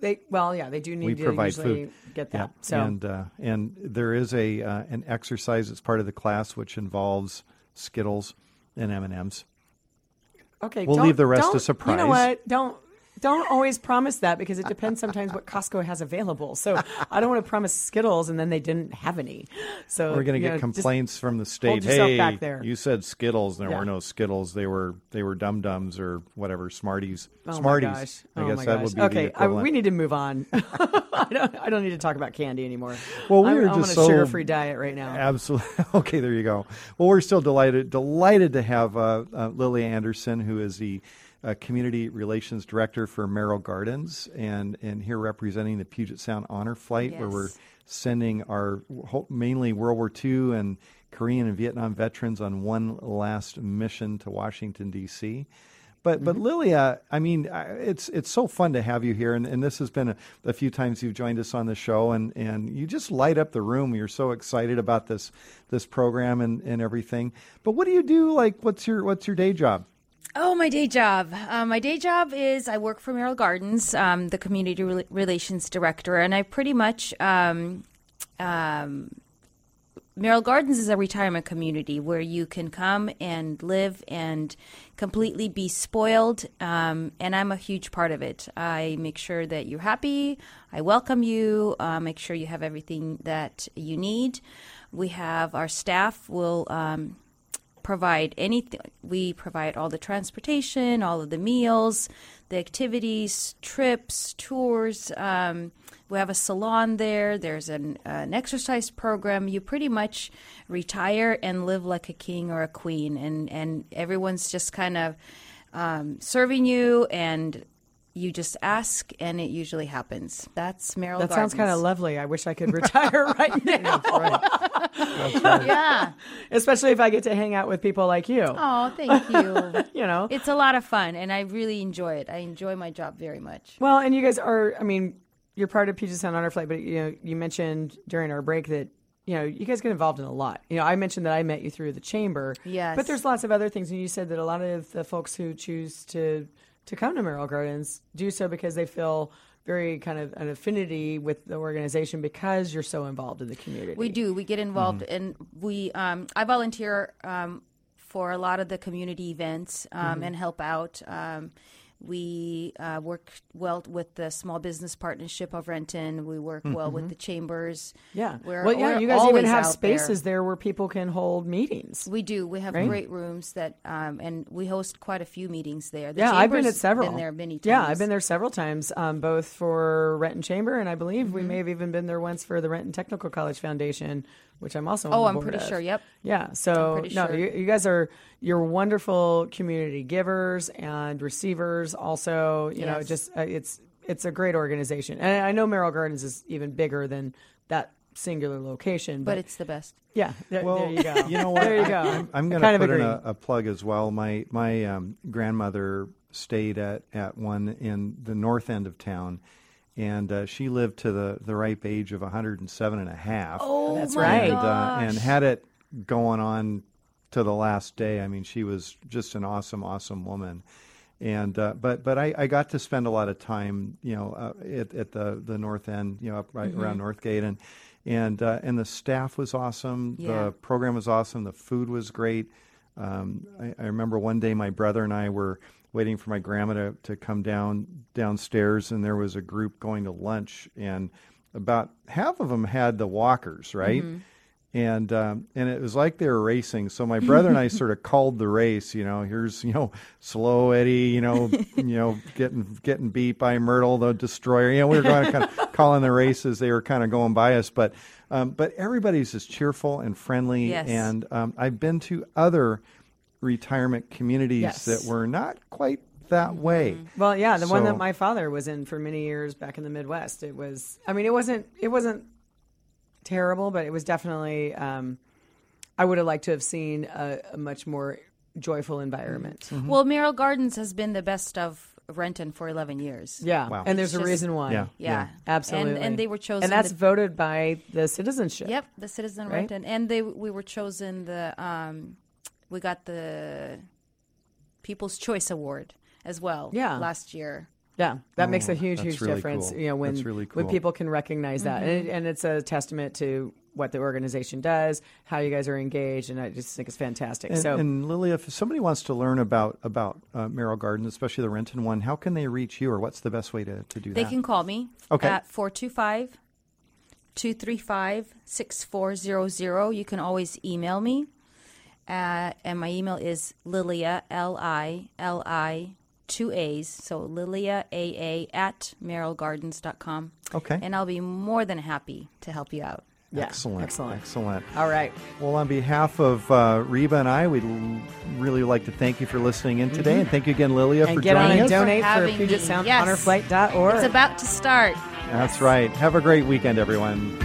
They well, yeah, they do need we to provide food. get Yeah, that. So and uh, and there is a uh, an exercise that's part of the class which involves Skittles and M and M's. Okay, We'll leave the rest a don't- You surprise. know what? Don't don't always promise that because it depends sometimes what Costco has available. So I don't want to promise Skittles and then they didn't have any. So We're going to get know, complaints from the state. hey, back there." you said Skittles. There Yeah. were no Skittles. They were they were Dum Dums or whatever Smarties. Oh Smarties. I oh guess that gosh. would be okay. I, we need to move on. (laughs) I don't. I don't need to talk about candy anymore. Well, were just on a so- sugar-free diet right now. Absolutely. (laughs) Okay, there you go. Well, we're still delighted delighted to have uh, uh, Lily Anderson, who is the uh, Community Relations Director for Merrill Gardens, and, and here representing the Puget Sound Honor Flight, where we're sending our mainly World War II and Korean and Vietnam veterans on one last mission to Washington, D.C. But but Lilia, I mean, it's it's so fun to have you here, and, and this has been a, a few times you've joined us on the show, and, and you just light up the room. You're so excited about this this program and, and everything. But what do you do? Like, what's your what's your day job? Oh, my day job. Uh, my day job is I work for Merrill Gardens, um, the community Rel- relations director, and I pretty much. Um, um, Merrill Gardens is a retirement community where you can come and live and completely be spoiled. Um, and I'm a huge part of it. I make sure that you're happy. I welcome you. Uh, make sure you have everything that you need. We have our staff will um, provide anything. We provide all the transportation, all of the meals, the activities, trips, tours. Um, we have a salon there. There's an, an exercise program. You pretty much retire and live like a king or a queen, and and everyone's just kind of um, serving you, and you just ask, and it usually happens. That's Merrill. That sounds kind of lovely. I wish I could retire (laughs) right now, Yeah. especially if I get to hang out with people like you. Oh, thank you. (laughs) You know, It's a lot of fun, and I really enjoy it. I enjoy my job very much. Well, and you guys are, I mean, you're part of Puget Sound Honor Flight, but you know, you mentioned during our break that you know you guys get involved in a lot. You know, I mentioned that I met you through the chamber. Yes. But there's lots of other things, and you said that a lot of the folks who choose to to come to Merrill Gardens do so because they feel very kind of an affinity with the organization because you're so involved in the community. We do. We get involved, and we. Um, I volunteer um, for a lot of the community events um, and help out. We uh, work well with the Small Business Partnership of Renton. We work well with the chambers. Yeah. We're- well, yeah. You guys even have out there. spaces there. where people can hold meetings. We do. We have Right? great rooms that, um, and we host quite a few meetings there. The yeah, I've been at several. Been there many times. Yeah, I've been there several times, um, both for Renton Chamber, and I believe Mm-hmm. we may have even been there once for the Renton Technical College Foundation, which I'm also. on Oh, the I'm board pretty of. sure, yep. Yeah. So no, sure. you, you guys are you're wonderful community givers and receivers. Also, you know, just uh, it's it's a great organization, and I know Merrill Gardens is even bigger than that singular location, but, but it's the best. yeah, there, Well, there you go. You know what? There you go. I'm, I'm going to of put in a, a plug as well. My my um, grandmother stayed at, at one in the north end of town, and uh, she lived to the, the ripe age of 107 and a half. Oh, That's right. and, uh, and had it going on to the last day. I mean, she was just an awesome, awesome woman. And uh, but but I, I got to spend a lot of time, you know, uh, at, at the the north end, you know, up right Mm-hmm. around Northgate, and and uh, and the staff was awesome. Yeah. The program was awesome. The food was great. Um, I, I remember one day my brother and I were waiting for my grandma to, to come down downstairs, and there was a group going to lunch, and about half of them had the walkers, right? And um, and it was like they were racing. So my brother and I (laughs) sort of called the race. You know, here's you know slow Eddie. You know, (laughs) you know getting getting beat by Myrtle the destroyer. You know, we were going to kind of calling the races. They were kind of going by us, but um, but everybody's just cheerful and friendly. Yes. And um, I've been to other retirement communities Yes. that were not quite that way. Well, yeah, the one that my father was in for many years back in the Midwest. It was, I mean, it wasn't, it wasn't terrible, but it was definitely. Um, I would have liked to have seen a, a much more joyful environment. Mm-hmm. Well, Merrill Gardens has been the best of Renton for 11 years. Yeah, Wow. and there's It's a just- reason why. Yeah. Yeah, absolutely. And, and they were chosen. and that's the- voted by the citizenship. Yep, the Citizen Right? Renton, and they we were chosen the um, we got the People's Choice Award as well. Yeah. last year. Yeah, that makes a Oh, huge, huge really difference. cool. You know, when That's really when people can recognize that, and, it, and it's a testament to what the organization does, how you guys are engaged, and I just think it's fantastic. And, so, and Lily, if somebody wants to learn about about uh, Merrill Gardens, especially the Renton one, how can they reach you, or what's the best way to, to do They that? They can call me Okay. at 425 235 6400. You can always email me. Uh, and my email is Lilia, L I L I, two A's. So Lilia, A A, at merrillgardens.com. Okay. And I'll be more than happy to help you out. Yeah, excellent, excellent. excellent. All right. Well, on behalf of uh, Reba and I, we'd l- really like to thank you for listening in today, and thank you again, Lilia, Mm-hmm. And for get on joining and donate for, having Puget me. Sound Yes. Honorflight.org. It's about to start. That's right. Have a great weekend, everyone.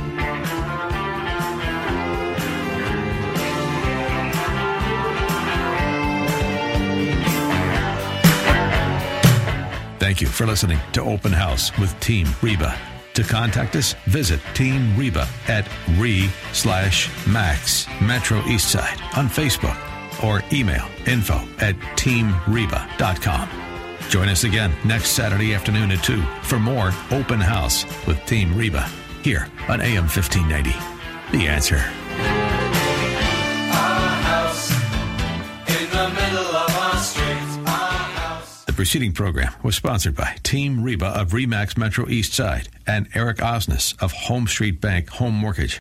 Thank you for listening to Open House with Team Reba. To contact us, visit Team Reba at re slash max Metro Eastside on Facebook or email info at teamreba.com. Join us again next Saturday afternoon at 2 for more Open House with Team Reba here on AM 1590. The answer. Preceding program was sponsored by Team Reba of Remax Metro East Side and Eric Osnes of HomeStreet Bank Home Mortgage.